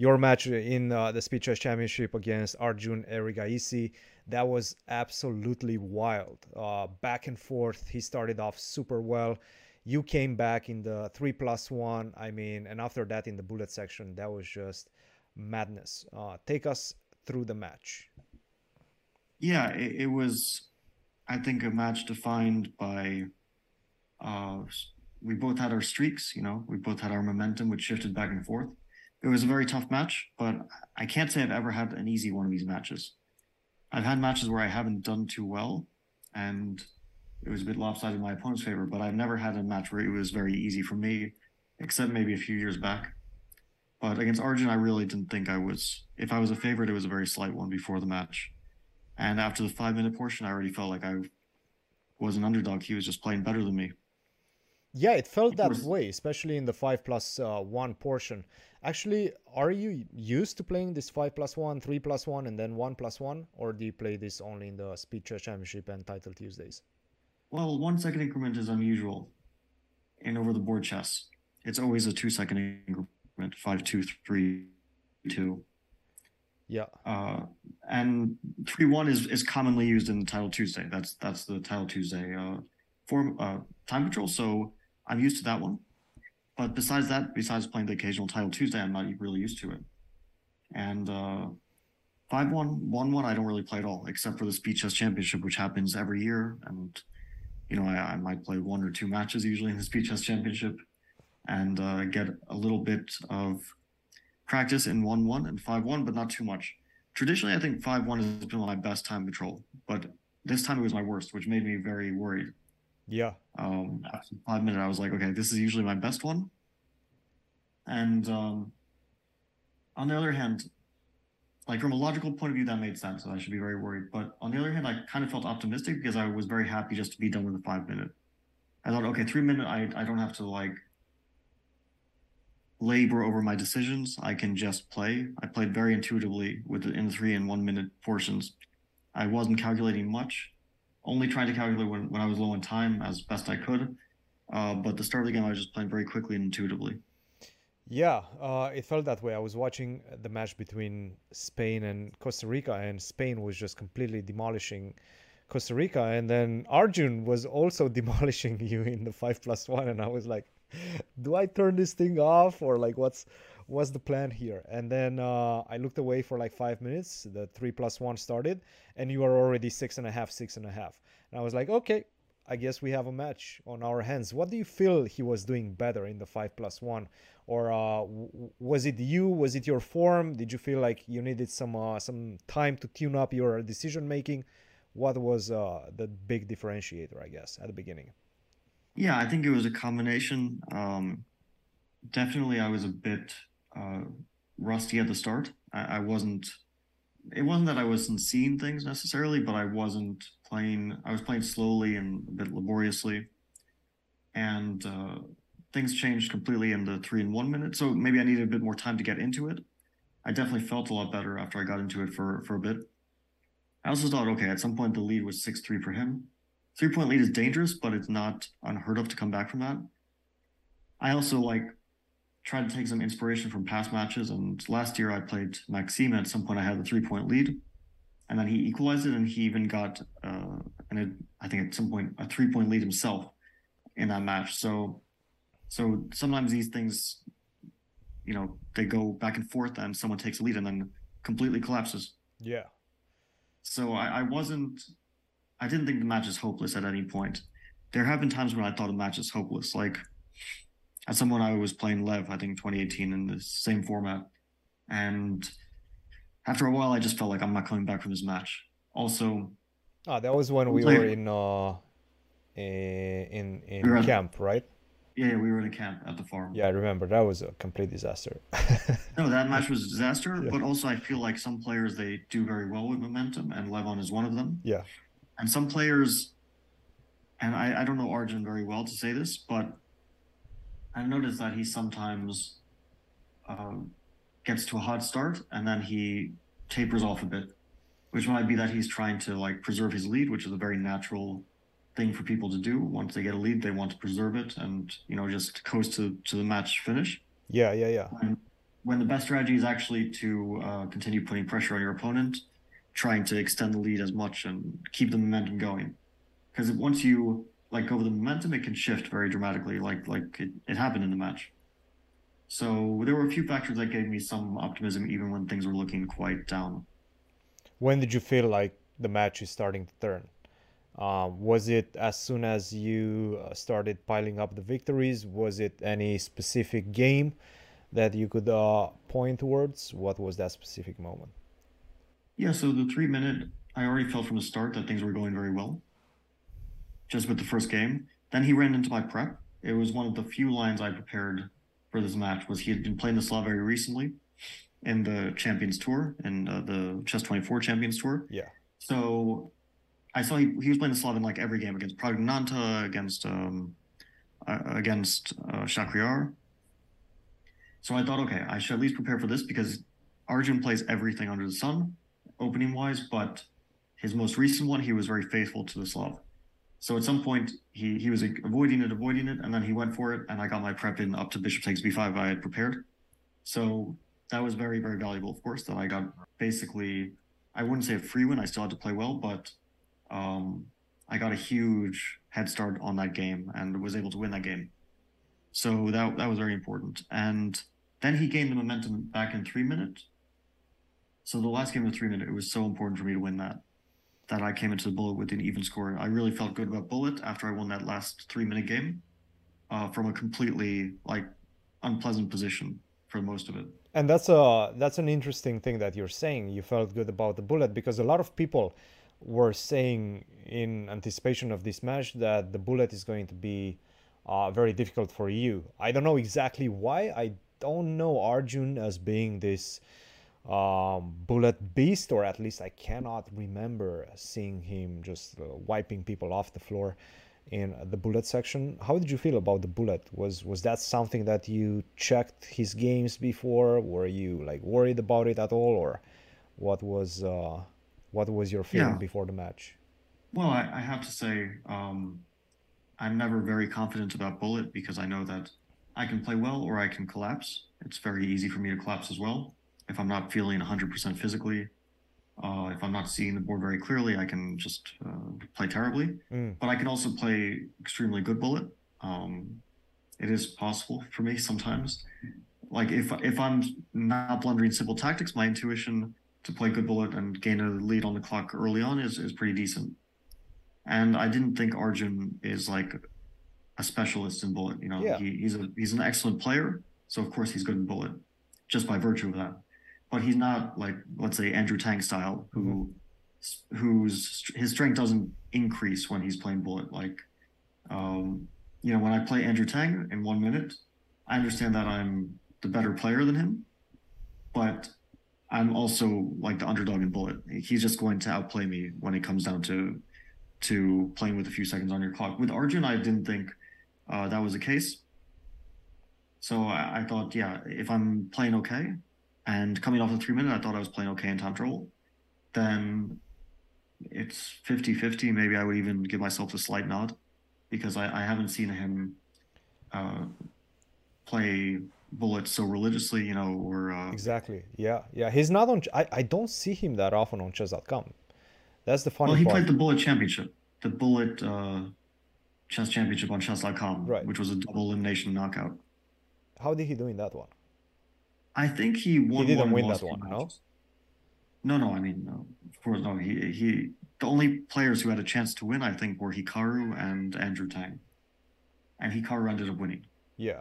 your match in uh, the Speed Chess Championship against Arjun Erigaisi. That was absolutely wild. Uh, back and forth. He started off super well. You came back in the three plus one. I mean, and after that in the bullet section, that was just madness. Uh, take us through the match. Yeah, it, it was, I think, a match defined by. Uh, we both had our streaks, you know, we both had our momentum, which shifted back and forth. It was a very tough match, but I can't say I've ever had an easy one of these matches. I've had matches where I haven't done too well, and it was a bit lopsided in my opponent's favor, but I've never had a match where it was very easy for me, except maybe a few years back. But against Arjun, I really didn't think I was. If I was a favorite, it was a very slight one before the match. And after the five minute portion, I already felt like I was an underdog. He was just playing better than me. Yeah, it felt that way, especially in the five plus, uh, one portion. Actually, are you used to playing this five plus one, three plus one, and then one plus one, or do you play this only in the Speed Chess Championship and Title Tuesdays? Well, one second increment is unusual in over the board chess. It's always a two second increment, five, two, three, two. Yeah. Uh, and three one is is commonly used in the Title Tuesday. That's that's the Title Tuesday uh, form uh, time control. So I'm used to that one. But besides that, besides playing the occasional Title Tuesday, I'm not really used to it. And uh, five one one one, I don't really play at all, except for the Speed Chess Championship, which happens every year. And you know, I, I might play one or two matches usually in the Speed Chess Championship, and uh, get a little bit of practice in one one and five one, but not too much. Traditionally, I think five one has been my best time control, but this time it was my worst, which made me very worried. Yeah. Um, after five minutes, I was like, okay, this is usually my best one. And um, on the other hand, like from a logical point of view, that made sense. So I should be very worried. But on the other hand, I kind of felt optimistic because I was very happy just to be done with the five minute. I thought, okay, three minute, I, I don't have to like labor over my decisions. I can just play. I played very intuitively with the in three and one minute portions. I wasn't calculating much only trying to calculate when, when I was low in time as best I could. Uh, but the start of the game, I was just playing very quickly and intuitively. Yeah, uh, it felt that way. I was watching the match between Spain and Costa Rica, and Spain was just completely demolishing Costa Rica, and then Arjun was also demolishing you in the five plus one, and I was like, do I turn this thing off or like what's what's the plan here? And then uh, I looked away for like five minutes. The three plus one started, and you are already six and a half, six and a half. And I was like, okay, I guess we have a match on our hands. What do you feel he was doing better in the five plus one, or uh, was it you? Was it your form? Did you feel like you needed some uh, some time to tune up your decision making? What was uh, the big differentiator, I guess, at the beginning? Yeah, I think it was a combination. Um, definitely, I was a bit uh, rusty at the start. I, I, wasn't. It wasn't that I wasn't seeing things necessarily, but I wasn't playing. I was playing slowly and a bit laboriously, and uh, things changed completely in the three and one minute. So maybe I needed a bit more time to get into it. I definitely felt a lot better after I got into it for for a bit. I also thought, okay, at some point the lead was six three for him. Three point lead is dangerous, but it's not unheard of to come back from that. I also like tried to take some inspiration from past matches. And last year I played Maxime. At some point I had a three point lead, and then he equalized it, and he even got uh, and I think at some point a three point lead himself in that match. So so sometimes these things, you know, they go back and forth, and someone takes a lead and then completely collapses. Yeah. So I, I wasn't. I didn't think the match is hopeless at any point. There have been times when I thought a match is hopeless, like as someone I was playing Lev, I think 2018 in the same format, and after a while, I just felt like I'm not coming back from this match. Also, oh, that was when we were in uh, in in we camp, at, right? Yeah, we were in a camp at the farm. Yeah, I remember that was a complete disaster. no, that match was a disaster. Yeah. But also, I feel like some players they do very well with momentum, and Levon is one of them. Yeah. And some players, and I, I don't know Arjun very well to say this, but I've noticed that he sometimes um, gets to a hot start and then he tapers off a bit, which might be that he's trying to like preserve his lead, which is a very natural thing for people to do. Once they get a lead, they want to preserve it and you know just coast to to the match finish. Yeah, yeah, yeah. And when the best strategy is actually to uh, continue putting pressure on your opponent, trying to extend the lead as much and keep the momentum going. Because once you like over the momentum, it can shift very dramatically, like like it, it happened in the match. So there were a few factors that gave me some optimism, even when things were looking quite down. When did you feel like the match is starting to turn? Um, was it as soon as you uh, started piling up the victories? Was it any specific game that you could uh, point towards? What was that specific moment? Yeah, so the three minute, I already felt from the start that things were going very well. Just with the first game. Then he ran into my prep. It was one of the few lines I prepared for this match was he had been playing the Slav very recently in the Champions Tour and uh, the Chess 24 Champions Tour. Yeah. So I saw he, he was playing the Slav in like every game against Praggnanandhaa, against um, uh, against uh, Shahryar. So I thought, okay, I should at least prepare for this because Arjun plays everything under the sun, opening wise, but his most recent one, he was very faithful to the Slav. So at some point, he he was avoiding it, avoiding it, and then he went for it, and I got my prep in up to bishop takes b5 I had prepared. So that was very very valuable, of course. That I got basically, I wouldn't say a free win. I still had to play well, but um, I got a huge head start on that game and was able to win that game. So that that was very important. And then he gained the momentum back in three minutes. So the last game of three minute, it was so important for me to win that that I came into the bullet with an even score. I really felt good about bullet after I won that last three minute game uh, from a completely like unpleasant position for most of it. And that's a that's an interesting thing that you're saying. You felt good about the bullet because a lot of people were saying in anticipation of this match that the bullet is going to be uh, very difficult for you. I don't know exactly why. I don't know Arjun as being this um, bullet beast, or at least I cannot remember seeing him just uh, wiping people off the floor in the bullet section. How did you feel about the bullet? Was was that something that you checked his games before? Were you like worried about it at all, or what was uh, what was your feeling yeah. before the match? Well, I, I have to say, um, I'm never very confident about bullet because I know that I can play well or I can collapse. It's very easy for me to collapse as well. If I'm not feeling 100% physically, uh, if I'm not seeing the board very clearly, I can just uh, play terribly. Mm. But I can also play extremely good bullet. Um, it is possible for me sometimes. Like if if I'm not blundering simple tactics, my intuition to play good bullet and gain a lead on the clock early on is is pretty decent. And I didn't think Arjun is like a specialist in bullet. You know, yeah. he, he's a he's an excellent player, so of course he's good in bullet, just by virtue of that. But he's not like let's say Andrew Tang style, who mm-hmm. whose his strength doesn't increase when he's playing bullet. Like, um, you know, when I play Andrew Tang in one minute, I understand that I'm the better player than him, but I'm also like the underdog in bullet. He's just going to outplay me when it comes down to to playing with a few seconds on your clock. With Arjun, I didn't think uh, that was the case. So I, I, thought, yeah, if I'm playing okay, and coming off the three minute, I thought I was playing okay in time trouble, then it's 50 50. Maybe I would even give myself a slight nod because I, I haven't seen him uh, play bullets so religiously, you know, or uh... exactly, yeah, yeah. He's not on. I, I don't see him that often on chess.com. That's the funny. Well, he part. played the bullet championship, the bullet uh, chess championship on chess.com, right. which was a double elimination knockout. How did he do in that one? I think he won. He didn't win that one, no. No, no. I mean, no. Of course, no. He he. The only players who had a chance to win, I think, were Hikaru and Andrew Tang, and Hikaru ended up winning. Yeah,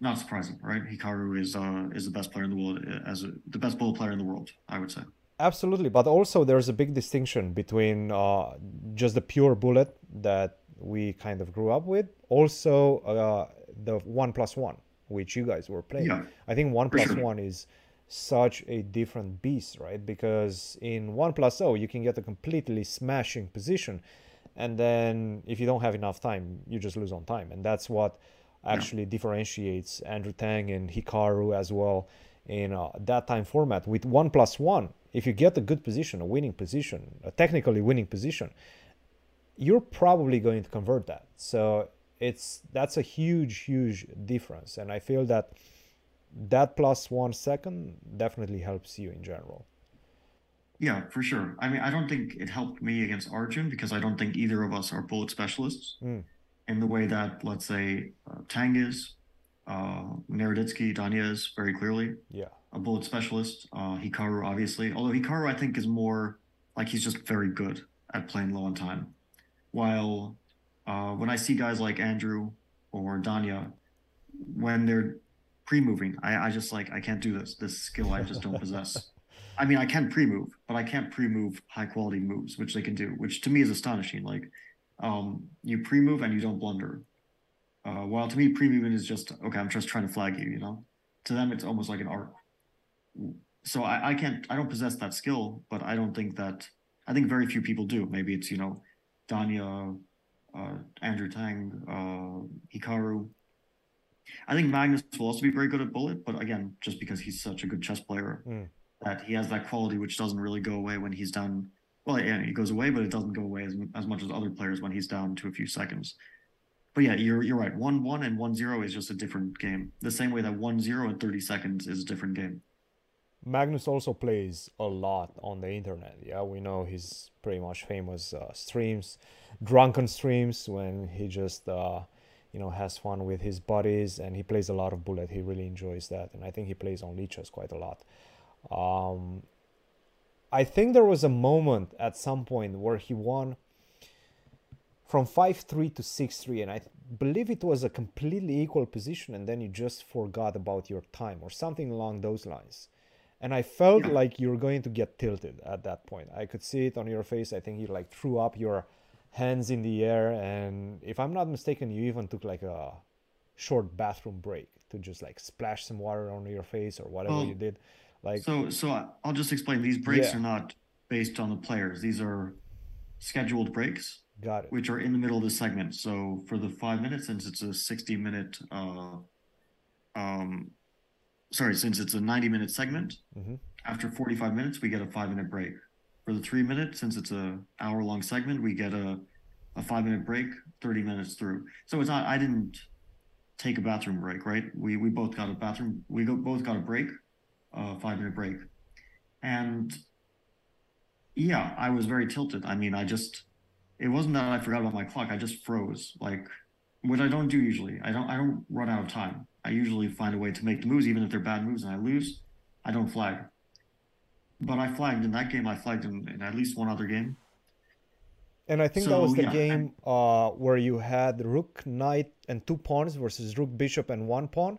not surprising, right? Hikaru is uh, is the best player in the world uh, as a, the best ball player in the world, I would say. Absolutely, but also there's a big distinction between uh, just the pure bullet that we kind of grew up with, also uh, the one plus one, which you guys were playing. Yeah, I think one plus sure. one is such a different beast, right? Because in one plus oh, you can get a completely smashing position, and then if you don't have enough time, you just lose on time, and that's what actually yeah. differentiates Andrew Tang and Hikaru as well in uh, that time format. With one plus one, if you get a good position, a winning position, a technically winning position, you're probably going to convert that. So it's that's a huge, huge difference. And I feel that that plus one second definitely helps you in general. Yeah, for sure. I mean, I don't think it helped me against Arjun because I don't think either of us are bullet specialists Mm. in the way that, let's say, uh, Tang is, uh, Naroditsky, Danya is very clearly Yeah. a bullet specialist. Uh, Hikaru, obviously. Although Hikaru, I think, is more like he's just very good at playing low on time. While uh, when I see guys like Andrew or Danya, when they're pre-moving, I, I just like I can't do this. This skill I just don't possess. I mean, I can pre-move, but I can't pre-move high-quality moves, which they can do, which to me is astonishing. Like, um, you pre-move and you don't blunder. Uh, while to me, pre-moving is just okay. I'm just trying to flag you. You know, to them, it's almost like an art. So I, I can't, I don't possess that skill, but I don't think that. I think very few people do. Maybe it's you know, Danya, Andrew Tang, uh, Hikaru. I think Magnus will also be very good at bullet, but again, just because he's such a good chess player, Mm. that he has that quality which doesn't really go away when he's down. Well, yeah, it goes away, but it doesn't go away as, as much as other players when he's down to a few seconds. But yeah, you're you're right. One one and one zero is just a different game. The same way that one zero and thirty seconds is a different game. Magnus also plays a lot on the internet. Yeah, we know he's pretty much famous uh, streams, drunken streams when he just uh, you know has fun with his buddies and he plays a lot of bullet. He really enjoys that, and I think he plays on Lichess quite a lot. Um, I think there was a moment at some point where he won from 5-3 to 6-3 and I believe it was a completely equal position and then you just forgot about your time or something along those lines. And I felt Yeah. like you were going to get tilted at that point. I could see it on your face. I think you like threw up your hands in the air and if I'm not mistaken you even took like a short bathroom break to just like splash some water on your face or whatever Well, you did. Like So so I'll just explain. These breaks Yeah. are not based on the players. These are scheduled breaks, got it. which are in the middle of the segment. So for the five minutes, since it's a sixty minute, uh, um, sorry, since it's a ninety minute segment, hmm after 45 minutes we get a five minute break. For the three minutes since it's a hour long segment we get a, a five minute break 30 minutes through. So it's not i didn't take a bathroom break right? We we both got a bathroom we go, both got a break a five minute break. And yeah i was very tilted. I mean i just it wasn't that i forgot about my clock i just froze. Like what i don't do usually. I don't i don't run out of time i usually find a way to make the moves even if they're bad moves and i lose i don't flag but I flagged in that game. I flagged in, in at least one other game. And I think that was the yeah, game uh, where you had rook, knight, and two pawns versus rook, bishop, and one pawn.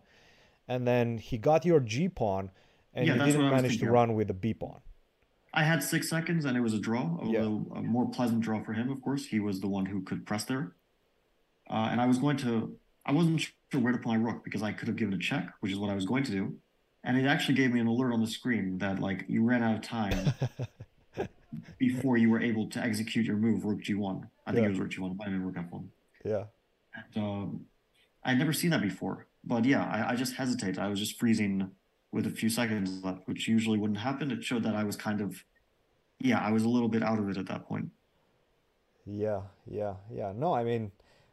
And then he got your g pawn, and Yeah, you didn't what I was manage to run with the b pawn. I had six seconds and it was a draw, a, Yeah. little, a more pleasant draw for him, of course. He was the one who could press there. Uh, and I was going to, I wasn't sure where to play rook because I could have given a check, which is what I was going to do. And it actually gave me an alert on the screen that like you ran out of time before you were able to execute your move, rook g1. I think Yeah. it was rook g1, might have been rook f1. Yeah. And, um, I'd never seen that before. But yeah, I, I just hesitated. I was just freezing with a few seconds left, which usually wouldn't happen. It showed that I was kind of, yeah, I was a little bit out of it at that point. Yeah, yeah, yeah. No, I mean,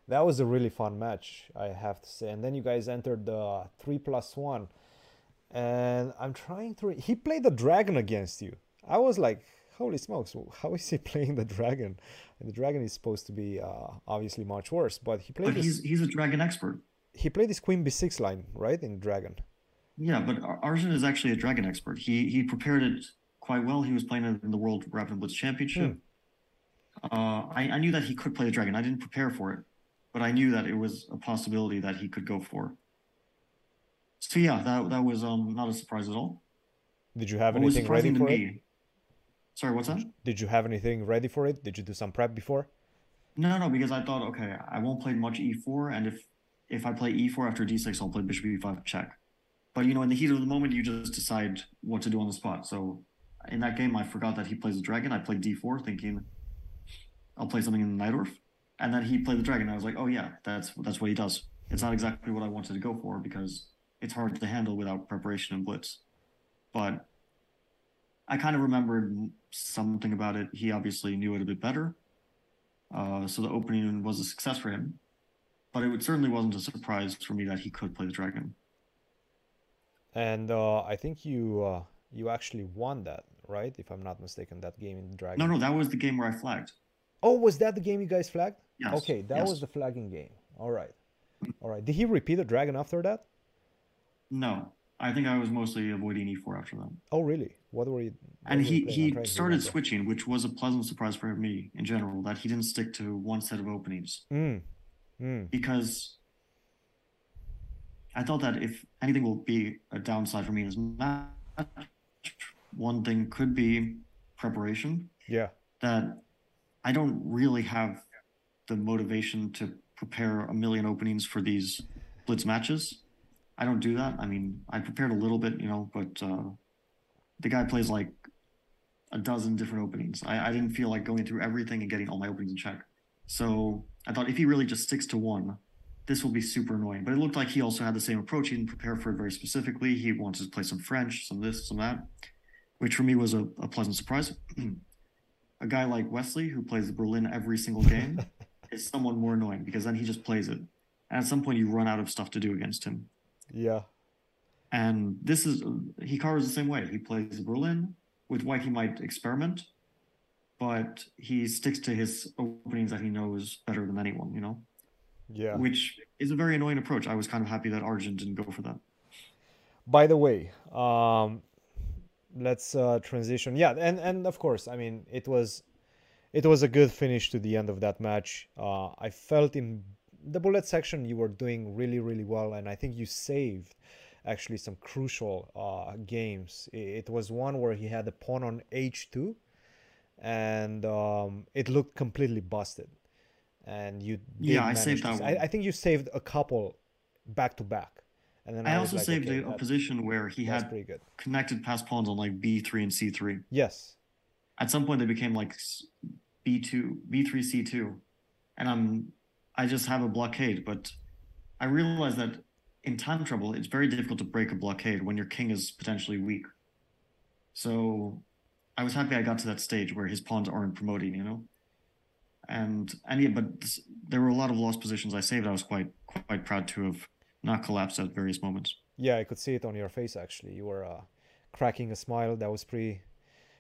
that was a really fun match, I have to say. And then you guys entered the three plus one. And I'm trying to. Re- he played the dragon against you. I was like, holy smokes, how is he playing the dragon? And the dragon is supposed to be uh, obviously much worse, but he played But this. he's he's a dragon expert. He played this queen b6 line, right, in dragon. Yeah, but Arjun is actually a dragon expert. He he prepared it quite well. He was playing it in the World Rapid Blitz Championship. Uh, I, I knew that he could play the dragon. I didn't prepare for it, but I knew that it was a possibility that he could go for. So yeah, that that was um not a surprise at all. Did you have What anything ready for it? me? Sorry, what's that? Did you have anything ready for it? Did you do some prep before? No, no, no, because I thought, okay, I won't play much e4, and if if I play e4 after d6, I'll play bishop e5 check. But you know, in the heat of the moment, you just decide what to do on the spot. So in that game, I forgot that he plays the dragon. I played d4, thinking I'll play something in the Najdorf, and then he played the dragon. I was like, oh yeah, that's that's what he does. It's not exactly what I wanted to go for because it's hard to handle without preparation and blitz. But I kind of remembered something about it. He obviously knew it a bit better. Uh, so the opening was a success for him. But it would, certainly wasn't a surprise for me that he could play the dragon. and uh, I think you uh, you actually won that, right? If I'm not mistaken, that game in the Dragon. No, no, that was the game where I flagged. Oh, was that the game you guys flagged? Yes. Okay, that yes. was the flagging game. All right, all right. Did he repeat the dragon after that? No, I think I was mostly avoiding e4 after that. Oh, really? What were you? what And were you he playing? He started switching, which was a pleasant surprise for me in general, that he didn't stick to one set of openings. Mm, mm, because I thought that if anything will be a downside for me in this match, one thing could be preparation. yeah. That I don't really have the motivation to prepare a million openings for these blitz matches. I don't do that. I mean, I prepared a little bit, you know, but uh, the guy plays like a dozen different openings. I, I didn't feel like going through everything and getting all my openings in check. So I thought if he really just sticks to one, this will be super annoying. But it looked like he also had the same approach. He didn't prepare for it very specifically. He wanted to play some French, some this, some that, which for me was a, a pleasant surprise. a guy like Wesley, who plays Berlin every single game, is someone more annoying because then he just plays it. And at some point, you run out of stuff to do against him. Yeah. And this is Hikaru's the same way. He plays Berlin. With why he might experiment, but he sticks to his openings that he knows better than anyone, you know? Yeah. Which is a very annoying approach. I was kind of happy that Arjun didn't go for that. By the way, um, let's uh, transition. Yeah, and and of course, I mean, it was it was a good finish to the end of that match. Uh, I felt in the bullet section you were doing really really well, and I think you saved actually some crucial uh, games. It was one where he had a pawn on h2, and um, it looked completely busted. And you Yeah, I saved that I. I think you saved a couple back to back, and then I, I also like, saved okay, a, that- position where he had pretty good. connected pass pawns on like B3 and C3. Yes. At some point, they became like B two, B3, C2. And I'm, I just have a blockade. But I realized that in time trouble, it's very difficult to break a blockade when your king is potentially weak. So I was happy I got to that stage where his pawns aren't promoting, you know? And, and yeah, but s- there were a lot of lost positions I saved. I was quite, quite proud to have not collapse at various moments. Yeah, I could see it on your face actually. You were uh, cracking a smile. That was pretty,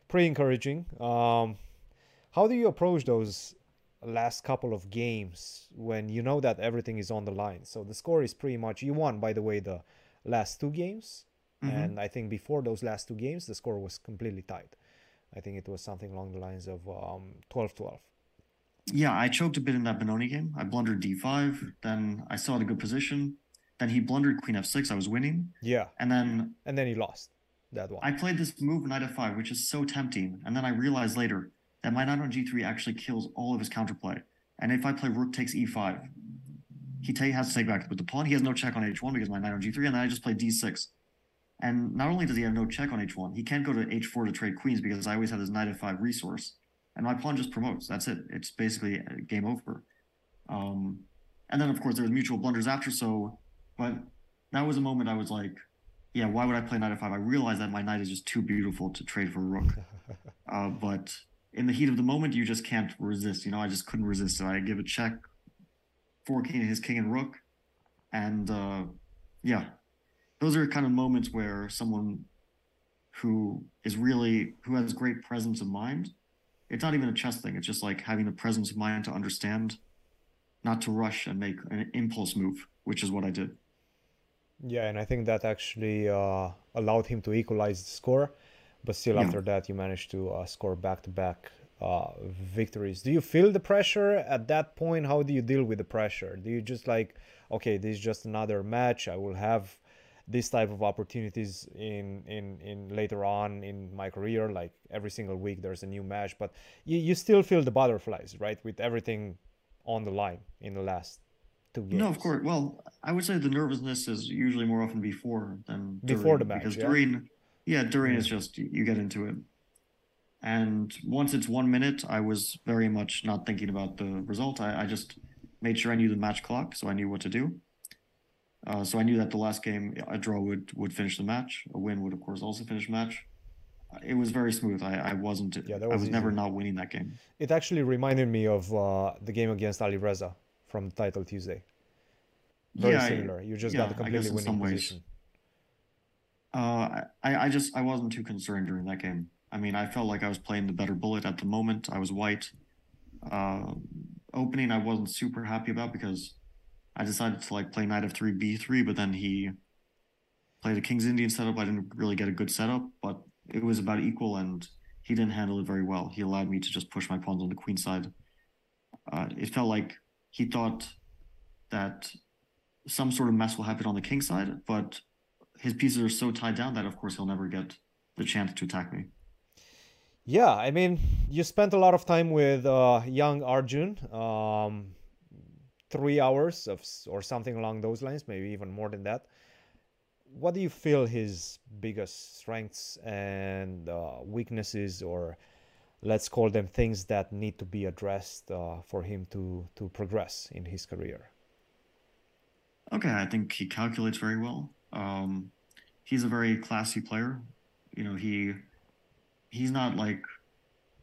pretty encouraging. Um, how do you approach those last couple of games when you know that everything is on the line? So the score is pretty much you won. By the way, the last two games, Mhm. and I think before those last two games, the score was completely tight. I think it was something along the lines of um, 12-12. Yeah, I choked a bit in that Benoni game. I blundered d5, then I saw a good position. Then he blundered queen f6. I was winning, Yeah, and then and then he lost that one. I played this move knight f5, which is so tempting. And then I realized later that my knight on g3 actually kills all of his counterplay. And if I play rook takes e5, he ta- has to take back with the pawn. He has no check on h1 because my knight on g3, and then I just play d6. And not only does he have no check on h1, he can't go to h4 to trade queens because I always have this knight f5 resource, and my pawn just promotes. That's it. It's basically game over. Um, and then of course there was mutual blunders after. So, but that was a moment I was like, yeah, why would I play knight f5? I realized that my knight is just too beautiful to trade for a rook. Uh, but in the heat of the moment, you just can't resist. You know, I just couldn't resist it. I give a check, forking his king and rook, and uh, yeah, those are kind of moments where someone who is really who has great presence of mind. It's not even a chess thing. It's just like having the presence of mind to understand, not to rush and make an impulse move, which is what I did. Yeah, and I think that actually uh, allowed him to equalize the score, but still Yeah. after that you managed to uh, score back-to-back uh, victories. Do you feel the pressure at that point? How do you deal with the pressure? Do you just like, okay, this is just another match. I will have this type of opportunities in in in later on in my career. Like every single week there's a new match, but you you still feel the butterflies, right? With everything on the line in the last games. No, of course. Well, I would say the nervousness is usually more often before than Before during, the match, because yeah? during, yeah, during Mm. is just you get into it. And once it's one minute, I was very much not thinking about the result. I, I just made sure I knew the match clock, so I knew what to do. Uh, so I knew that the last game, a draw would would finish the match. A win would, of course, also finish the match. It was very smooth. I, I wasn't. Yeah, that I was was never easy. not winning that game. It actually reminded me of uh, the game against Alireza from Title Tuesday. Very Yeah, similar. You just yeah, got guess completely in winning ways. position. Uh, I, I just I wasn't too concerned during that game. I mean, I felt like I was playing the better bullet at the moment. I was white. Uh, opening, I wasn't super happy about because I decided to like play knight of three b3, but then he played a king's Indian setup. I didn't really get a good setup, but it was about equal, and he didn't handle it very well. He allowed me to just push my pawns on the queen side. Uh, it felt like he thought that some sort of mess will happen on the king side, but his pieces are so tied down that, of course, he'll never get the chance to attack me. Yeah, I mean, you spent a lot of time with uh, young Arjun, um, three hours of or something along those lines, maybe even more than that. What do you feel his biggest strengths and uh, weaknesses, or let's call them things that need to be addressed uh, for him to to progress in his career? Okay, I think he calculates very well. Um, he's a very classy player. You know, he he's not like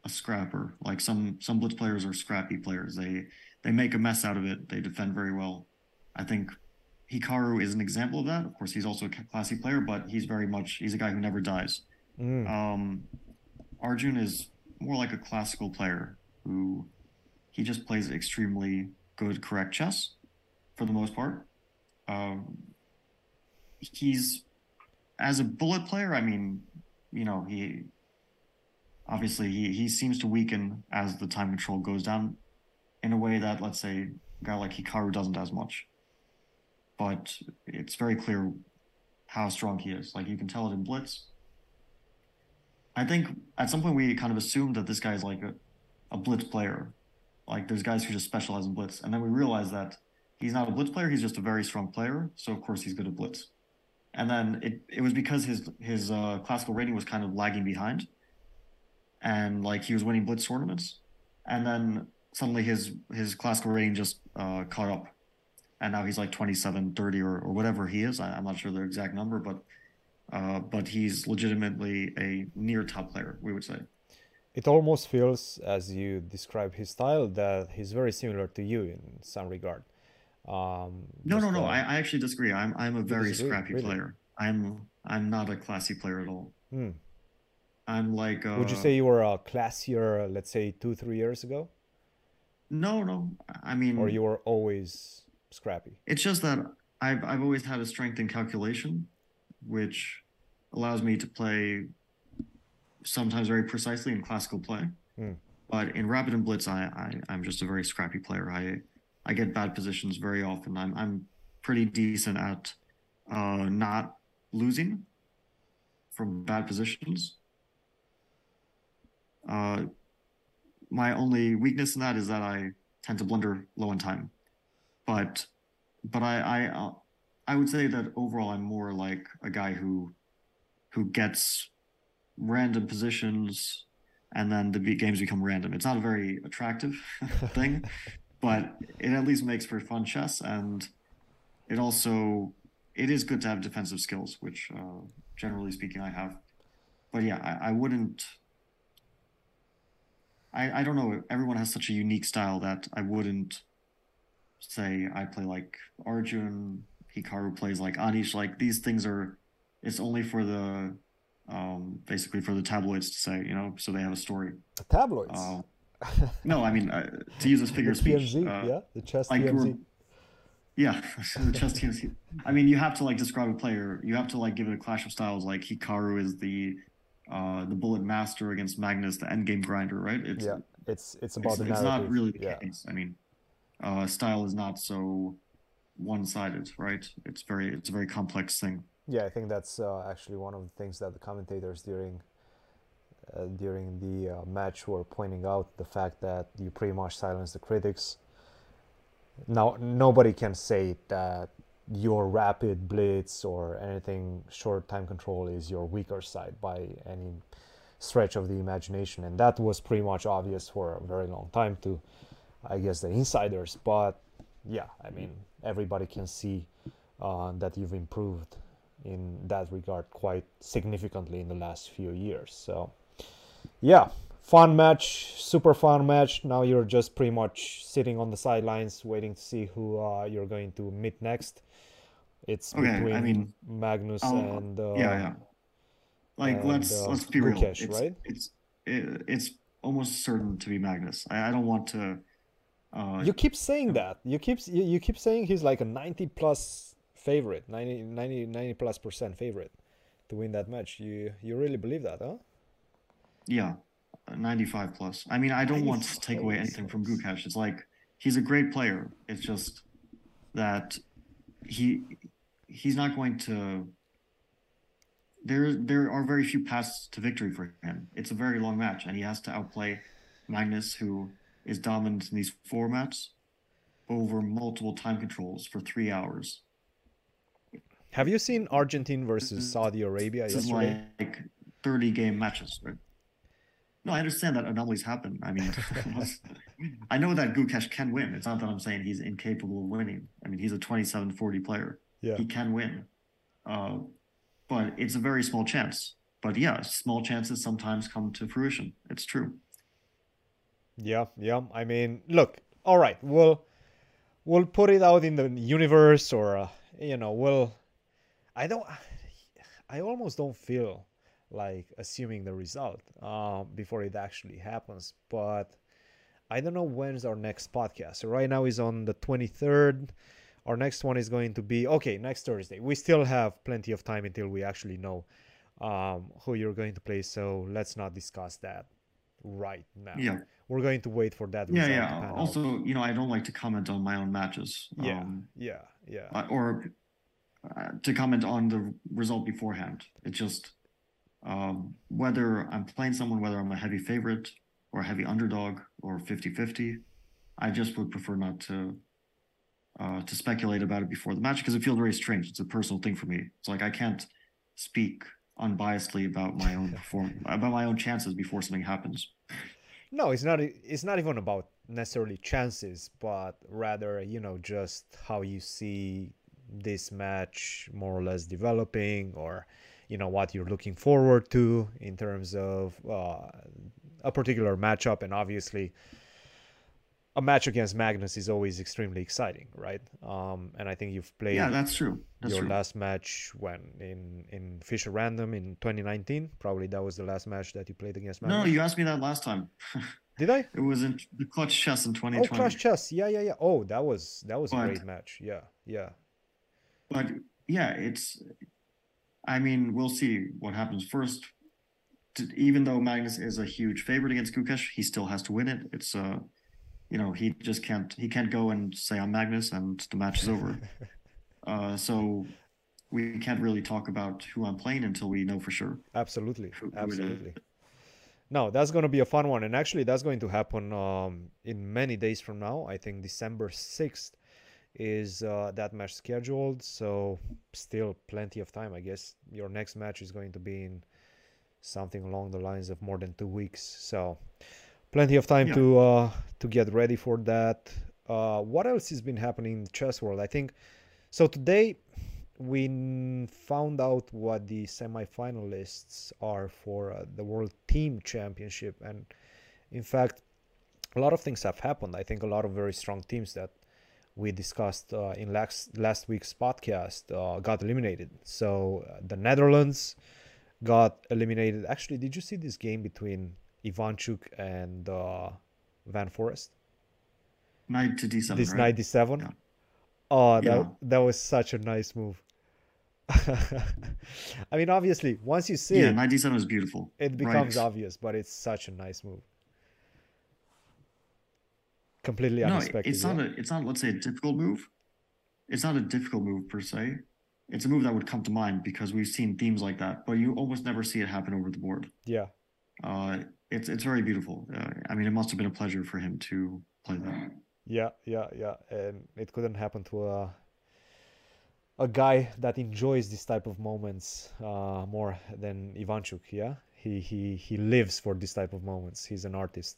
a scrapper. Like some some blitz players are scrappy players. They they make a mess out of it. They defend very well. I think Hikaru is an example of that. Of course, he's also a classy player, but he's very much he's a guy who never dies. Mm. Um, Arjun is more like a classical player who he just plays extremely good, correct chess for the most part. Um, he's as a bullet player. I mean, you know, he obviously he, he seems to weaken as the time control goes down in a way that let's say a guy like Hikaru doesn't as much. But it's very clear how strong he is. Like you can tell it in Blitz. I think at some point we kind of assumed that this guy is like a, a Blitz player. Like there's guys who just specialize in Blitz. And then we realized that he's not a Blitz player, he's just a very strong player. So of course he's good at Blitz. And then it, it was because his his uh, classical rating was kind of lagging behind and like he was winning blitz tournaments and then suddenly his his classical rating just uh, caught up and now he's like 27 30 or, or whatever he is I, am not sure the exact number but uh, but he's legitimately a near top player we would say it almost feels as you describe his style that he's very similar to you in some regard um, no no no uh, I, I actually disagree i'm i'm a very disagree? scrappy really? player i'm i'm not a classy player at all hmm. I'm like. Uh, Would you say you were a classier, let's say, two, three years ago? No, no. I mean. Or you were always scrappy? It's just that I've, I've always had a strength in calculation, which allows me to play sometimes very precisely in classical play. Hmm. But in rapid and blitz, I, I I'm just a very scrappy player. I I get bad positions very often. I'm I'm pretty decent at uh, not losing from bad positions. Uh, my only weakness in that is that I tend to blunder low on time, but but I I uh, I would say that overall I'm more like a guy who who gets random positions and then the games become random. It's not a very attractive thing, but it at least makes for fun chess and it also it is good to have defensive skills, which uh, generally speaking I have. But yeah, I, I wouldn't I, I don't know. Everyone has such a unique style that I wouldn't say I play like Arjun, Hikaru plays like Anish. Like these things are, it's only for the, um, basically for the tabloids to say, you know, so they have a story. The tabloids. Uh, no, I mean uh, to use this figure of speech. Uh, yeah, the chess like TMZ. Yeah, the chess TMZ. I mean, you have to like describe a player. You have to like give it a clash of styles. Like Hikaru is the uh, the Bullet Master against Magnus, the endgame grinder, right? It's, yeah, it's it's about it's, the It's not really the yeah. case. I mean, uh, style is not so one-sided, right? It's very it's a very complex thing. Yeah, I think that's uh, actually one of the things that the commentators during uh, during the uh, match were pointing out the fact that you pretty much silence the critics. Now nobody can say that your rapid blitz or anything short time control is your weaker side by any stretch of the imagination and that was pretty much obvious for a very long time to i guess the insiders but yeah i mean everybody can see uh, that you've improved in that regard quite significantly in the last few years so yeah fun match super fun match now you're just pretty much sitting on the sidelines waiting to see who uh, you're going to meet next It's Okay, I between mean, Magnus I'll, and yeah, uh, yeah. Like and let's uh, let's be real. It's right? it's it, it's almost certain to be Magnus. I, I don't want to. Uh, You keep saying that. You keep you, you keep saying he's like a 90 plus favorite, 90, 90, 90 plus percent favorite to win that match. You you really believe that, huh? yeah, 95 plus. I mean, I don't want to take away anything from plus. Gukesh. It's like he's a great player. It's just that he he's not going to. There there are very few paths to victory for him. It's a very long match, and he has to outplay Magnus, who is dominant in these formats over multiple time controls for three hours. Have you seen Argentina versus Saudi Arabia This is like 30 game matches, right? No, I understand that anomalies happen. I mean, I know that Gukesh can win. It's not that I'm saying he's incapable of winning. I mean, he's a 27 40 player. Yeah. He can win. Uh, but it's a very small chance. But yeah, small chances sometimes come to fruition. It's true. Yeah, yeah. I mean, look, all right, we'll we'll put it out in the universe, or uh, you know, we'll. I don't. I almost don't feel like assuming the result uh, before it actually happens, but I don't know when's our next podcast. So right now is on the twenty third. Our next one is going to be okay next Thursday. We still have plenty of time until we actually know um, who you're going to play. So let's not discuss that right now. Yeah. We're going to wait for that Yeah, yeah. pan out. Also, you know, I don't like to comment on my own matches. yeah, Um, yeah, yeah. uh, or uh, to comment on the result beforehand. It's just um, whether I'm playing someone, whether I'm a heavy favorite or a heavy underdog or 50-50, I just would prefer not to uh, to speculate about it before the match because it feels very strange. It's a personal thing for me. It's like I can't speak unbiasedly about my own perform about my own chances before something happens. No, it's not. It's not even about necessarily chances, but rather, you know, just how you see this match more or less developing, or you know what you're looking forward to in terms of uh, a particular matchup, and obviously. A match against Magnus is always extremely exciting, right? Um, and I think you've played Yeah, that's true. That's your true. last match when in in Fischer Random in 2019. Probably that was the last match that you played against Magnus. No, you asked me that last time. Did I? It was in the clutch chess in 2020. Oh, 2020. Crash Chess. Yeah, yeah, yeah. Oh, that was that was a great match. Yeah, yeah. But yeah, it's. I mean, we'll see what happens first. Even though Magnus is a huge favorite against Gukesh, he still has to win it. It's uh, you know, he just can't. He can't go and say I'm Magnus and the match is over. uh, so we can't really talk about who I'm playing until we know for sure. Absolutely, Who- who absolutely. No, that's going to be a fun one, and actually, that's going to happen um, in many days from now. I think December sixth is uh, that match scheduled, so still plenty of time. I guess your next match is going to be in something along the lines of more than two weeks, so plenty of time Yeah. to uh, to get ready for that. Uh, what else has been happening in the chess world? I think so. Today we found out what the semifinalists are for uh, the World Team Championship, and in fact, a lot of things have happened. I think a lot of very strong teams that we discussed uh, in last last week's podcast uh, got eliminated. So uh, the Netherlands got eliminated. Actually, did you see this game between Ivanchuk and uh, Van Foreest? Knight to D7. This right? 97. Yeah. Oh, that Yeah. that was such a nice move. I mean, obviously, once you see Yeah, it, knight D7 is beautiful. it becomes Right. obvious, but it's such a nice move. Completely unexpected. No, it's yeah? not a. It's not. Let's say a difficult move. It's not a difficult move per se. It's a move that would come to mind because we've seen themes like that, but you almost never see it happen over the board. yeah. Uh, it's it's very beautiful. Uh, I mean, it must have been a pleasure for him to play that. Yeah, yeah, yeah, and it couldn't happen to a a guy that enjoys this type of moments uh, more than Ivanchuk. Yeah, he he he lives for this type of moments. He's an artist,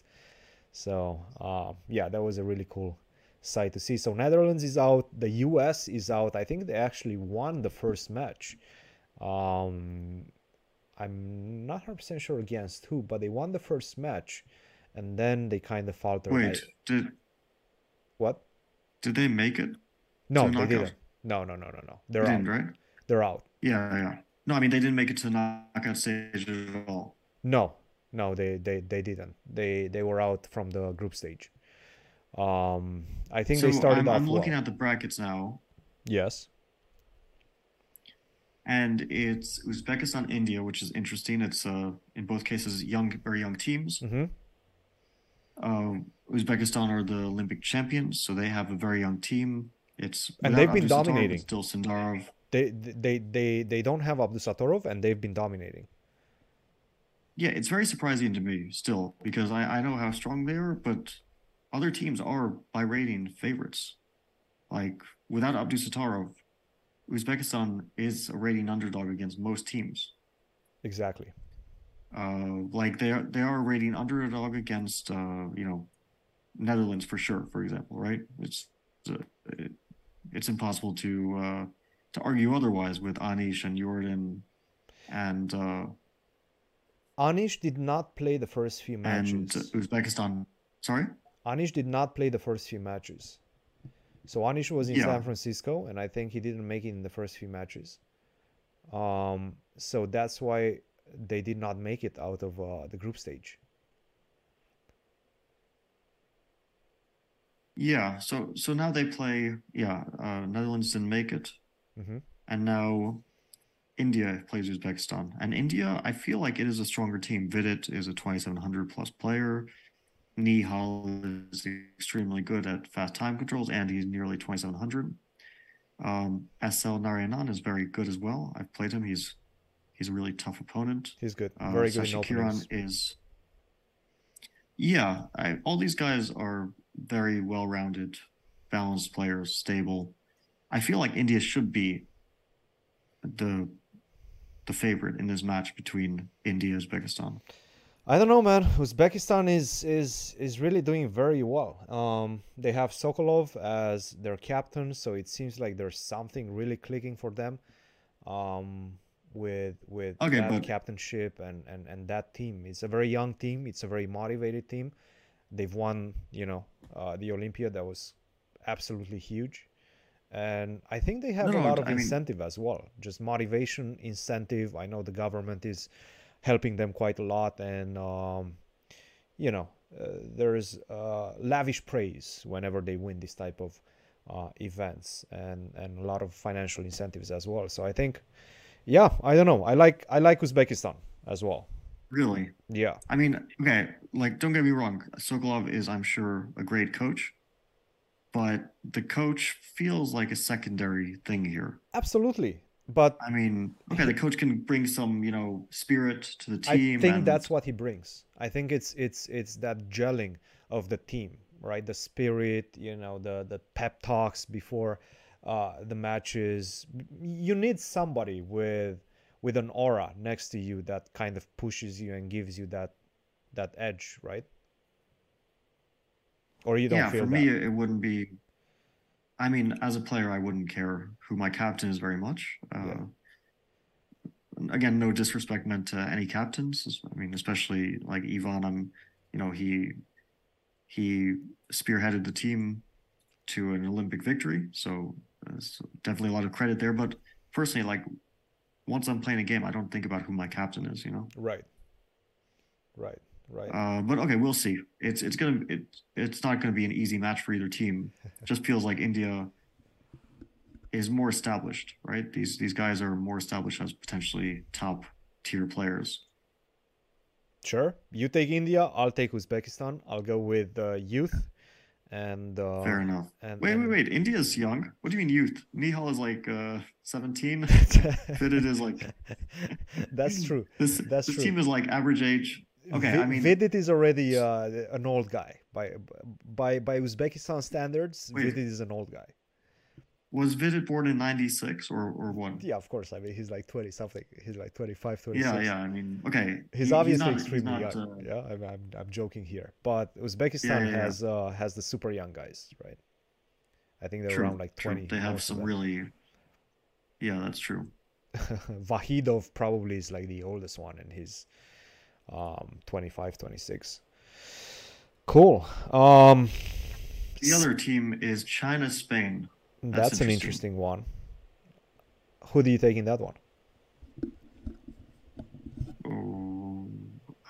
so uh, yeah, that was a really cool sight to see. So Netherlands is out, the U.S. is out. I think they actually won the first match. Um, I'm not 100% sure against who, but they won the first match, and then they kind of faltered. I- Wait, did what? did they make it? No, they didn't. No, no, no, no, no. They They're out. didn't, right? They're out. Yeah, yeah. No, I mean they didn't make it to the knockout stage at all. No, no, they they they didn't. They they were out from the group stage. Um, I think So they started I'm, off I'm looking well. at the brackets now, Yes. And it's Uzbekistan, India, which is interesting. It's uh in both cases young, very young teams. Mm-hmm. Um, Uzbekistan are the Olympic champions, so they have a very young team. It's And they've been Abdusattorov, dominating. Still Sindarov. They they they they don't have Abdusattorov and they've been dominating. Yeah, it's very surprising to me still because I, I know how strong they are, but other teams are by rating favorites. Like without Abdusattorov, Uzbekistan is a rating underdog against most teams. Exactly. Uh, like they are they are a rating underdog against uh, you know Netherlands for sure, for example, right? It's uh, it, it's impossible to uh, to argue otherwise with Anish and Jordan and uh, Anish did not play the first few matches. and. Uzbekistan. Sorry. Anish did not play the first few matches. So Anish was in Yeah. San Francisco, and I think he didn't make it in the first few matches. Um, so that's why they did not make it out of uh, the group stage. Yeah, so so now they play. Yeah, uh, Netherlands didn't make it, hmm and now India plays Uzbekistan. And India, I feel like it is a stronger team. Vidit is a 2700 plus player. Nihal is extremely good at fast time controls, and he's nearly 2700. Um, SL Narayanan is very good as well. I've played him. He's he's a really tough opponent. He's good, Uh, very good in Sashi. Kiran is, yeah, I, all these guys are very well-rounded, balanced players, stable. I feel like India should be the the favorite in this match between India and Uzbekistan. I don't know, man. Uzbekistan is is is really doing very well. Um, they have Sokolov as their captain, so it seems like there's something really clicking for them, um, with with Okay, that but- captainship and and and that team. It's a very young team. It's a very motivated team. They've won, you know, uh, the Olympia. That was absolutely huge, and I think they have No, a lot of I mean- incentive as well. Just motivation, incentive. I know the government is helping them quite a lot. And um, you know uh, there's uh, lavish praise whenever they win this type of uh, events and and a lot of financial incentives as well. So i think yeah i don't know. I like i like uzbekistan as well. Really, yeah. I mean, okay, like don't get me wrong, Sokolov is, I'm sure, a great coach, but the coach feels like a secondary thing here. absolutely but I mean, okay, the coach can bring some, you know, spirit to the team. I think and that's what he brings. I think it's it's it's that gelling of the team, right? The spirit, you know, the the pep talks before uh, the matches. You need somebody with with an aura next to you that kind of pushes you and gives you that that edge, right? Or you don't yeah, feel for that. me, it wouldn't be. I mean, as a player, I wouldn't care who my captain is very much. Uh, Again, no disrespect meant to any captains. I mean, especially like Ivan. I'm, you know, he he spearheaded the team to an Olympic victory, so there's definitely a lot of credit there. But personally, like once I'm playing a game, I don't think about who my captain is. You know. Right. Right. Right. Uh, but okay, we'll see. It's it's gonna it, it's not gonna be an easy match for either team. Just feels like India is more established, right? These these guys are more established as potentially top tier players. Sure. You take India. I'll take Uzbekistan. I'll go with uh, youth, and uh, Fair enough. And, Wait, and wait, wait. India's young. What do you mean youth? Nihal is like uh 17. Vidit is like That's true. this That's this true. team is like average age. Okay, Vi- I mean Vidit is already uh, an old guy by by by Uzbekistan standards. Wait. Vidit is an old guy. was Vidit born in 96 or or what? Yeah, of course. I mean, he's like twenty something. He's like 25, 26. Yeah, yeah. I mean, okay. He's he- obviously not- he's extremely not, young. uh, yeah, I'm, I'm I'm joking here, but Uzbekistan yeah, yeah. has uh has the super young guys, right? I think they're True, around like true. twenty. They have some really, yeah, that's true. Vakhidov probably is like the oldest one, and he's um 25, 26. Cool. Um, The other team is China, Spain. that's, an interesting. interesting one. Who do you take in that one? Oh,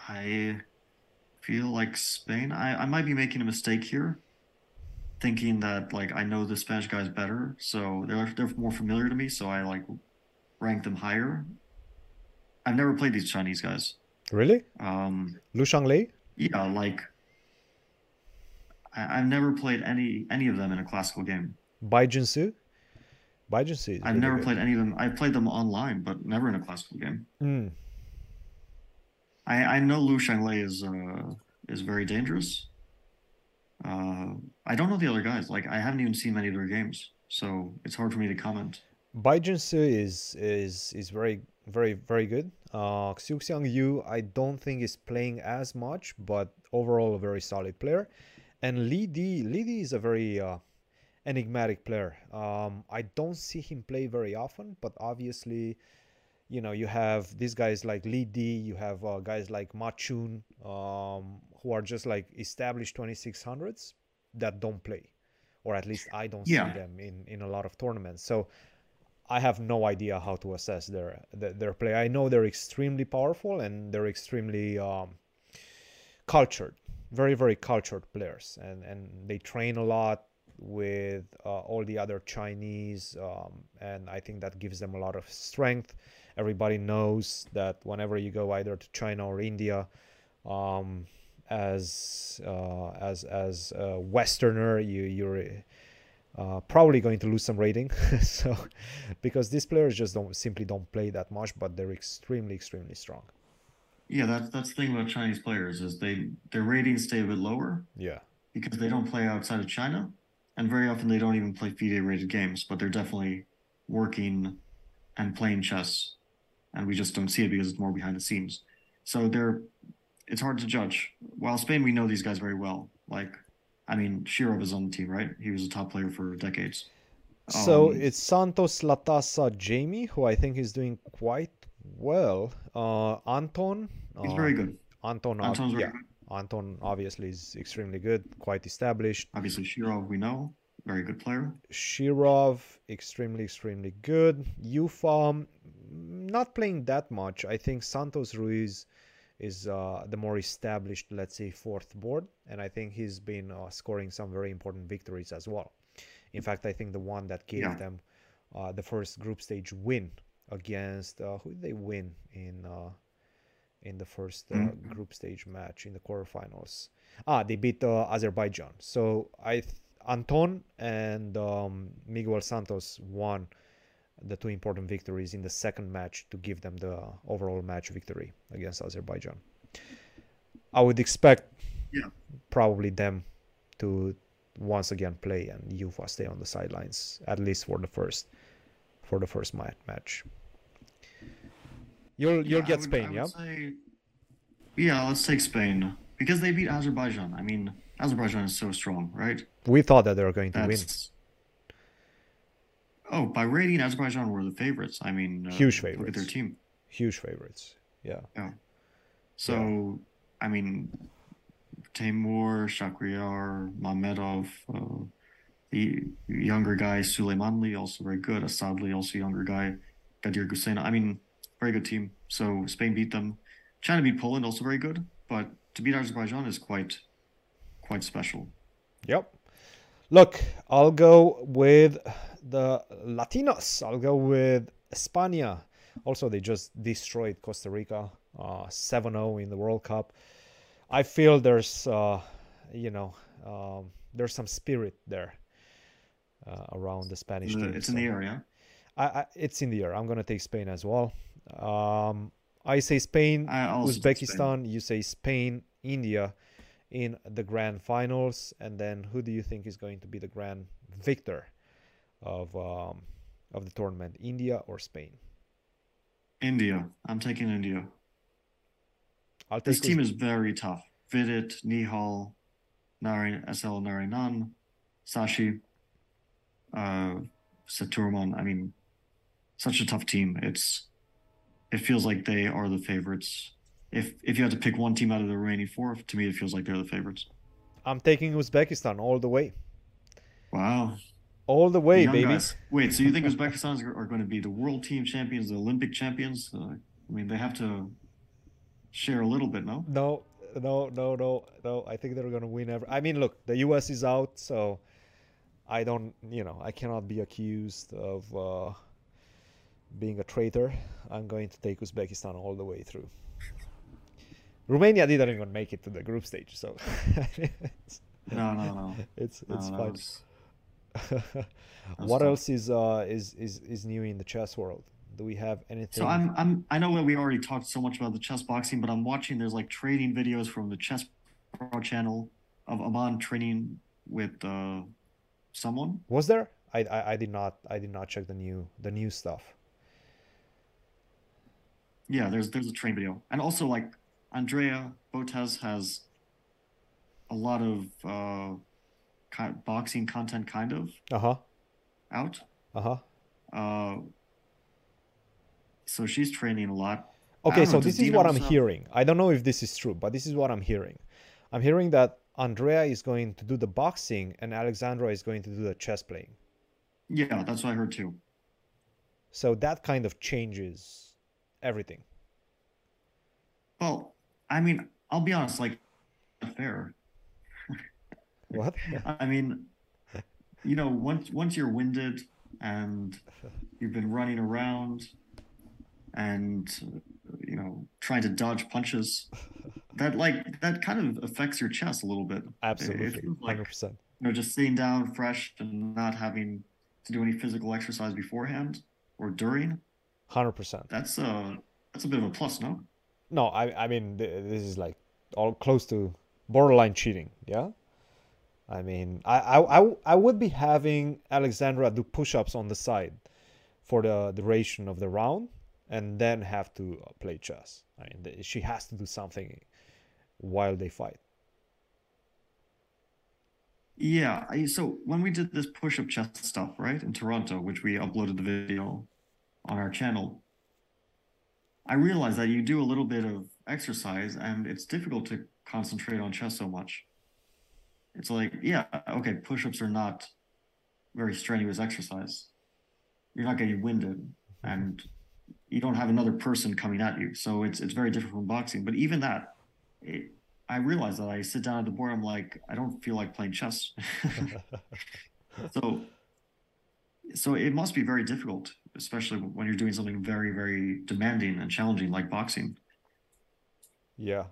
I feel like Spain. I, I might be making a mistake here, thinking that like I know the Spanish guys better, so they're they're more familiar to me, so I like rank them higher. I've never played these Chinese guys. Really? Um, Lu Shanglei? yeah, like I, I've never played any any of them in a classical game. Bai Jinshi? Bai Jinshi is I've really never good. played any of them. I've played them online, but never in a classical game. Mm. I I know Lu Shanglei is uh is very dangerous. Uh, I don't know the other guys. Like I haven't even seen many of their games, so it's hard for me to comment. Bai Jinshi is is is very very very good. Uh, Xu Xiangyu, I don't think is playing as much, but overall a very solid player. And Li Di, Li Di is a very uh, enigmatic player. Um, I don't see him play very often, but obviously, you know, you have these guys like Li Di, you have uh, guys like Ma Qun, um, who are just like established 2600s that don't play, or at least I don't Yeah. see them in in a lot of tournaments. So I have no idea how to assess their their, play. I know they're extremely powerful and they're extremely um, cultured, very very cultured players, and and they train a lot with uh, all the other Chinese, um, and I think that gives them a lot of strength. Everybody knows that whenever you go either to China or India, um, as uh, as as a Westerner, you you're uh, probably going to lose some rating. so because these players just don't simply don't play that much, but they're extremely extremely strong. Yeah, that's that's the thing about Chinese players is they their ratings stay a bit lower Yeah. because they don't play outside of China, and very often they don't even play FIDE rated games, but they're definitely working and playing chess, and we just don't see it because it's more behind the scenes. So they're it's hard to judge. While Spain, we know these guys very well. Like, I mean, Shirov is on the team, right? He was a top player for decades. So Um, it's Santos Latasa Jaime, who I think is doing quite well. Uh, Anton. He's uh, very good. Anton. ob- Anton's very yeah. good. Anton obviously is extremely good, quite established. Obviously, Shirov, we know, very good player. Shirov, extremely, extremely good. Yuffa, not playing that much. I think Santos Ruiz is uh, the more established, let's say, fourth board, and I think he's been uh, scoring some very important victories as well. In fact, I think the one that gave Yeah. them uh, the first group stage win against uh, who did they win in uh, in the first uh, Mhm. group stage match in the quarterfinals? Ah, they beat uh, Azerbaijan. So I th- Anton and um, Miguel Santos won the two important victories in the second match to give them the overall match victory against Azerbaijan. I would expect Yeah. probably them to once again play and Yuffa stay on the sidelines at least for the first for the first ma- match. You'll you'll Yeah, get would- Spain, yeah? say- yeah, let's take Spain because they beat Azerbaijan. I mean, Azerbaijan is so strong, right? We thought that they were going to win. Oh, by rating, Azerbaijan were the favorites. I mean, uh, Huge Look at their team. Huge favorites. Yeah. Yeah. So, I mean, Timur, Shakhriyar, Mamedov, uh, the younger guy Suleymanli, also very good. Asadli, also younger guy. Gadir Guseinov. I mean, very good team. So Spain beat them. China beat Poland, also very good. But to beat Azerbaijan is quite, quite special. Yep. Look, I'll go with the Latinos. I'll go with España. Also, they just destroyed Costa Rica uh, 7 0 in the World Cup. I feel there's, uh, you know, um, there's some spirit there uh, around the Spanish team. it's in the so- area. I, I, it's in the air. I'm going to take Spain as well. Um, I say Spain, I take Spain. Uzbekistan. You say Spain, India in the grand finals. And then who do you think is going to be the grand victor of um, of the tournament, India or Spain? India. I'm taking India. I'll This team is very tough. Vidit, Nihal, Nari, SL Narayanan, Sashi, uh, Sethuraman. I mean, such a tough team. It's it feels like they are the favorites. If if you had to pick one team out of the remaining four, to me it feels like they're the favorites. I'm taking Uzbekistan all the way. Wow. All the way, Young baby. guys. Wait, so you think Uzbekistan are, are going to be the world team champions, the Olympic champions? Uh, I mean, they have to share a little bit, no? No, no, no, no, no. I think they're gonna win every. I mean, look, the U.S. is out, so I don't, you know, I cannot be accused of uh, being a traitor. I'm going to take Uzbekistan all the way through. Romania didn't even make it to the group stage, so No, no, no. it's, it's that fine. was- what tough. else is uh is, is is new in the chess world? Do we have anything? So I'm I'm I know that we already talked so much about the chess boxing, but I'm watching there's like training videos from the Chess Pro channel of Aman training with uh someone. Was there? I, I I did not I did not check the new the new stuff. Yeah, there's there's a train video. And also like Andrea Botez has a lot of uh boxing content kind of Uh huh. out. Uh huh. Uh so she's training a lot. Okay, so know, this is what I'm have- hearing. I don't know if this is true, but this is what I'm hearing. I'm hearing that Andrea is going to do the boxing and Alexandra is going to do the chess playing. Yeah, that's what I heard too. So that kind of changes everything. Well, I mean, I'll be honest, like fair. What? I mean, you know, once once you're winded and you've been running around and you know trying to dodge punches, that like that kind of affects your chest a little bit. It- it Absolutely. feels like 100%. you know just sitting down fresh and not having to do any physical exercise beforehand or during. 100%. That's a that's a bit of a plus, no? No, I I mean this is like all close to borderline cheating, yeah? I mean, I I, I, I would be having Alexandra do push-ups on the side for the duration of the round and then have to uh, play chess. I mean, she has to do something while they fight. Yeah, I, so when we did this push-up chess stuff, right, in Toronto, which we uploaded the video on our channel, I realized that you do a little bit of exercise and it's difficult to concentrate on chess so much. It's like, yeah, okay, push-ups are not very strenuous exercise. You're not getting winded and you don't have another person coming at you. So it's it's very different from boxing. But even that, it, I realize that I sit down at the board, I'm like, I don't feel like playing chess. so, so it must be very difficult, especially when you're doing something very, very demanding and challenging like boxing. Yeah.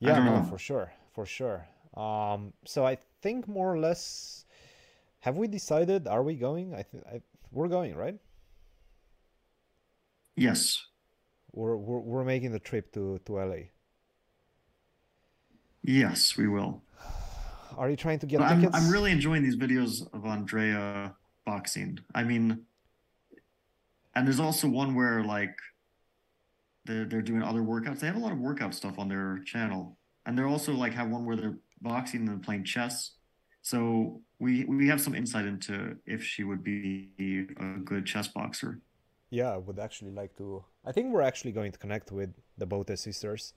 Yeah, no, for sure. For sure. Um, so I think more or less have we decided are we going? I think we're going, right? Yes. We're, we're we're making the trip to to LA. Yes, we will. Are you trying to get I'm, tickets? I'm really enjoying these videos of Andrea boxing. I mean, and there's also one where like they're they're doing other workouts. They have a lot of workout stuff on their channel, and they're also like have one where they're boxing and playing chess. So we we have some insight into if she would be a good chess boxer. Yeah, I would actually like to. I think we're actually going to connect with the Botez sisters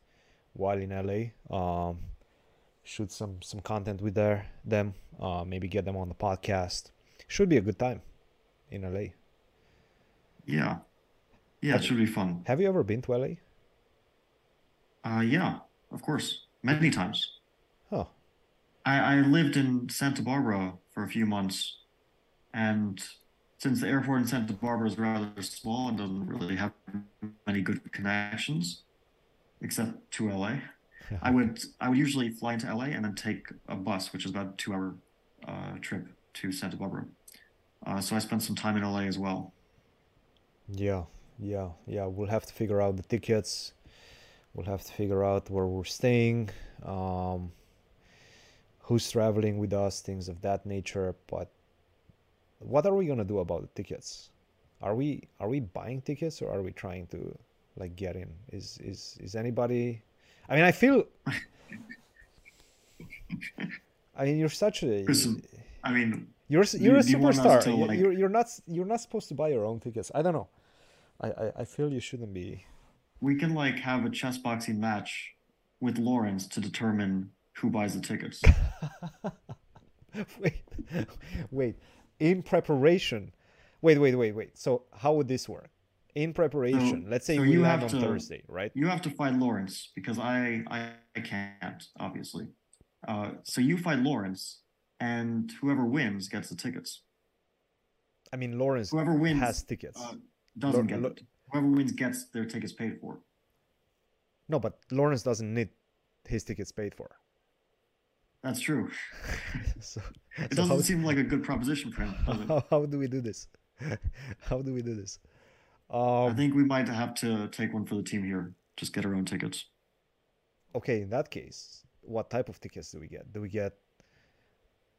while in LA. Um, shoot some some content with their them. Uh, maybe get them on the podcast. Should be a good time in LA. Yeah, yeah, it should be fun. Have you ever been to LA? Uh, yeah, of course, many times. Oh, I, I lived in Santa Barbara for a few months, and since the airport in Santa Barbara is rather small and doesn't really have many good connections, except to LA, I would I would usually fly into LA and then take a bus, which is about a two-hour uh, trip to Santa Barbara. Uh, so I spent some time in LA as well. yeah, yeah, yeah. We'll have to figure out the tickets. We'll have to figure out where we're staying, um, who's traveling with us, things of that nature. But what are we gonna do about the tickets? Are we are we buying tickets or are we trying to like get in? Is is is anybody? I mean, I feel. I mean, you're such a. I mean, you're you're a do you want us superstar. You- like- You're you're not you're not supposed to buy your own tickets. I don't know. I I, I feel you shouldn't be. we can like have a chess boxing match with Lawrence to determine who buys the tickets. wait, wait. in preparation. Wait, wait, wait, wait. So how would this work? In preparation, let's say so we land have on to- Thursday, right? You have to fight Lawrence because I I, I can't obviously. Uh, so you fight Lawrence, and whoever wins gets the tickets. I mean, Lawrence Whoever wins has tickets. uh, doesn't get Whoever wins gets their tickets paid for. no, but Lawrence doesn't need his tickets paid for. That's true. so, It so doesn't how, seem like a good proposition for him. how, how do we do this? how do we do this? I Um, think we might have to take one for the team here. Just get our own tickets. okay, in that case, what type of tickets do we get? Do we get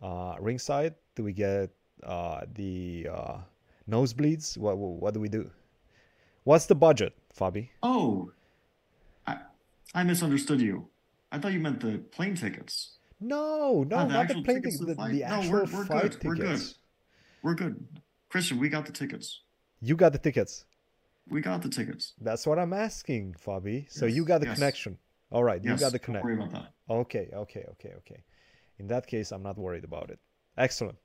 uh, ringside? Do we get uh, the uh, nosebleeds? What, what what do we do? What's the budget, Fabi? Oh, I I misunderstood you. I thought you meant the plane tickets. No, no, not the plane tickets tickets. The, the the No, actual we're- we're fight good, we're good. tickets. We're good. Christian, we got the tickets. You got the tickets. We got the tickets. That's what I'm asking, Fabi. So you got the yes. connection. All right, you got the connection. don't worry about that. Okay, okay, okay, okay. In that case, I'm not worried about it. Excellent.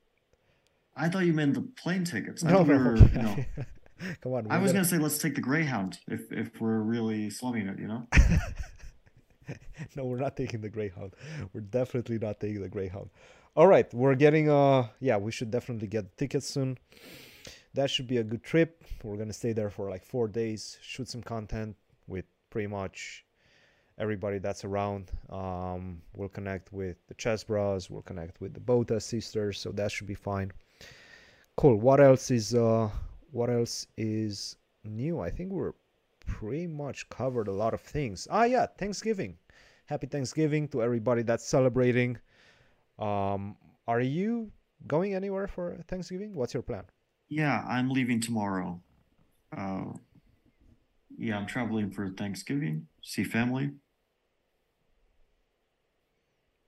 I thought you meant the plane tickets. I No, we no. were, you know, Come on. I was gonna- gonna say let's take the Greyhound if if we're really slumming it, you know. no, we're not taking the Greyhound. We're definitely not taking the Greyhound. All right, we're getting uh yeah, we should definitely get tickets soon. That should be a good trip. We're gonna stay there for like four days, shoot some content with pretty much everybody that's around. Um, we'll connect with the Chess Brahs, we'll connect with the Botez sisters, so that should be fine. Cool. What else is uh what else is new? I think we're pretty much covered a lot of things. Ah, yeah, Thanksgiving. Happy Thanksgiving to everybody that's celebrating. Um, are you going anywhere for Thanksgiving? What's your plan? Yeah, I'm leaving tomorrow. Uh, yeah, I'm traveling for Thanksgiving, see family.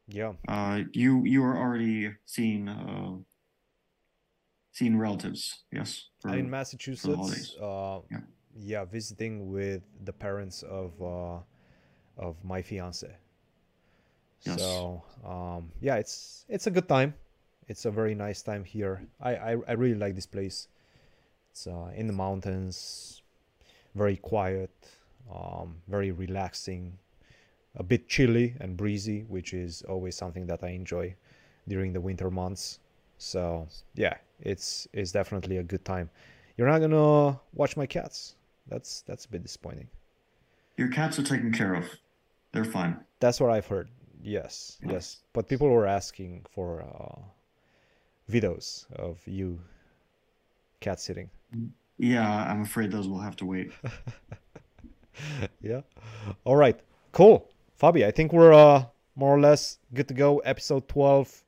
Yeah. Uh, you you are already seeing uh seeing relatives, yes? For, I'm in Massachusetts. Uh, Yeah. Yeah, visiting with the parents of uh, of my fiance. Yes. So um, yeah, it's it's a good time. It's a very nice time here. I I, I really like this place. It's uh, in the mountains, very quiet, um, very relaxing, a bit chilly and breezy, which is always something that I enjoy during the winter months. So yeah, it's it's definitely a good time. You're not gonna watch my cats. That's that's a bit disappointing. Your cats are taken care of. They're fine. That's what I've heard. Yes, yes. Yes. But people were asking for uh, videos of you cat sitting. Yeah, I'm afraid those will have to wait. yeah. All right. Cool. Fabi, I think we're uh, more or less good to go. Episode 12.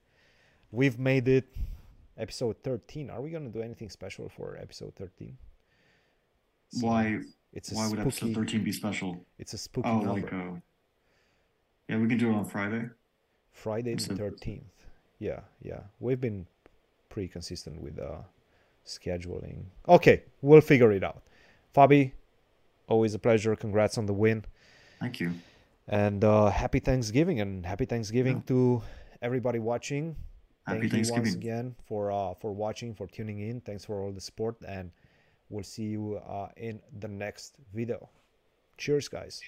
We've made it. Episode 13. Are we going to do anything special for episode 13? See, Why It's a why would episode 13 be special? It's a spooky Oh, number. like uh Yeah, we can do it on Friday. Friday the 13th. Yeah, yeah. We've been pretty consistent with uh, scheduling. Okay, we'll figure it out. Fabi, always a pleasure. Congrats on the win. Thank you. And uh, happy Thanksgiving and happy Thanksgiving Yeah. to everybody watching. Happy Thank you once again for uh, for watching, for tuning in. Thanks for all the support, and we'll see you uh, in the next video. Cheers, guys.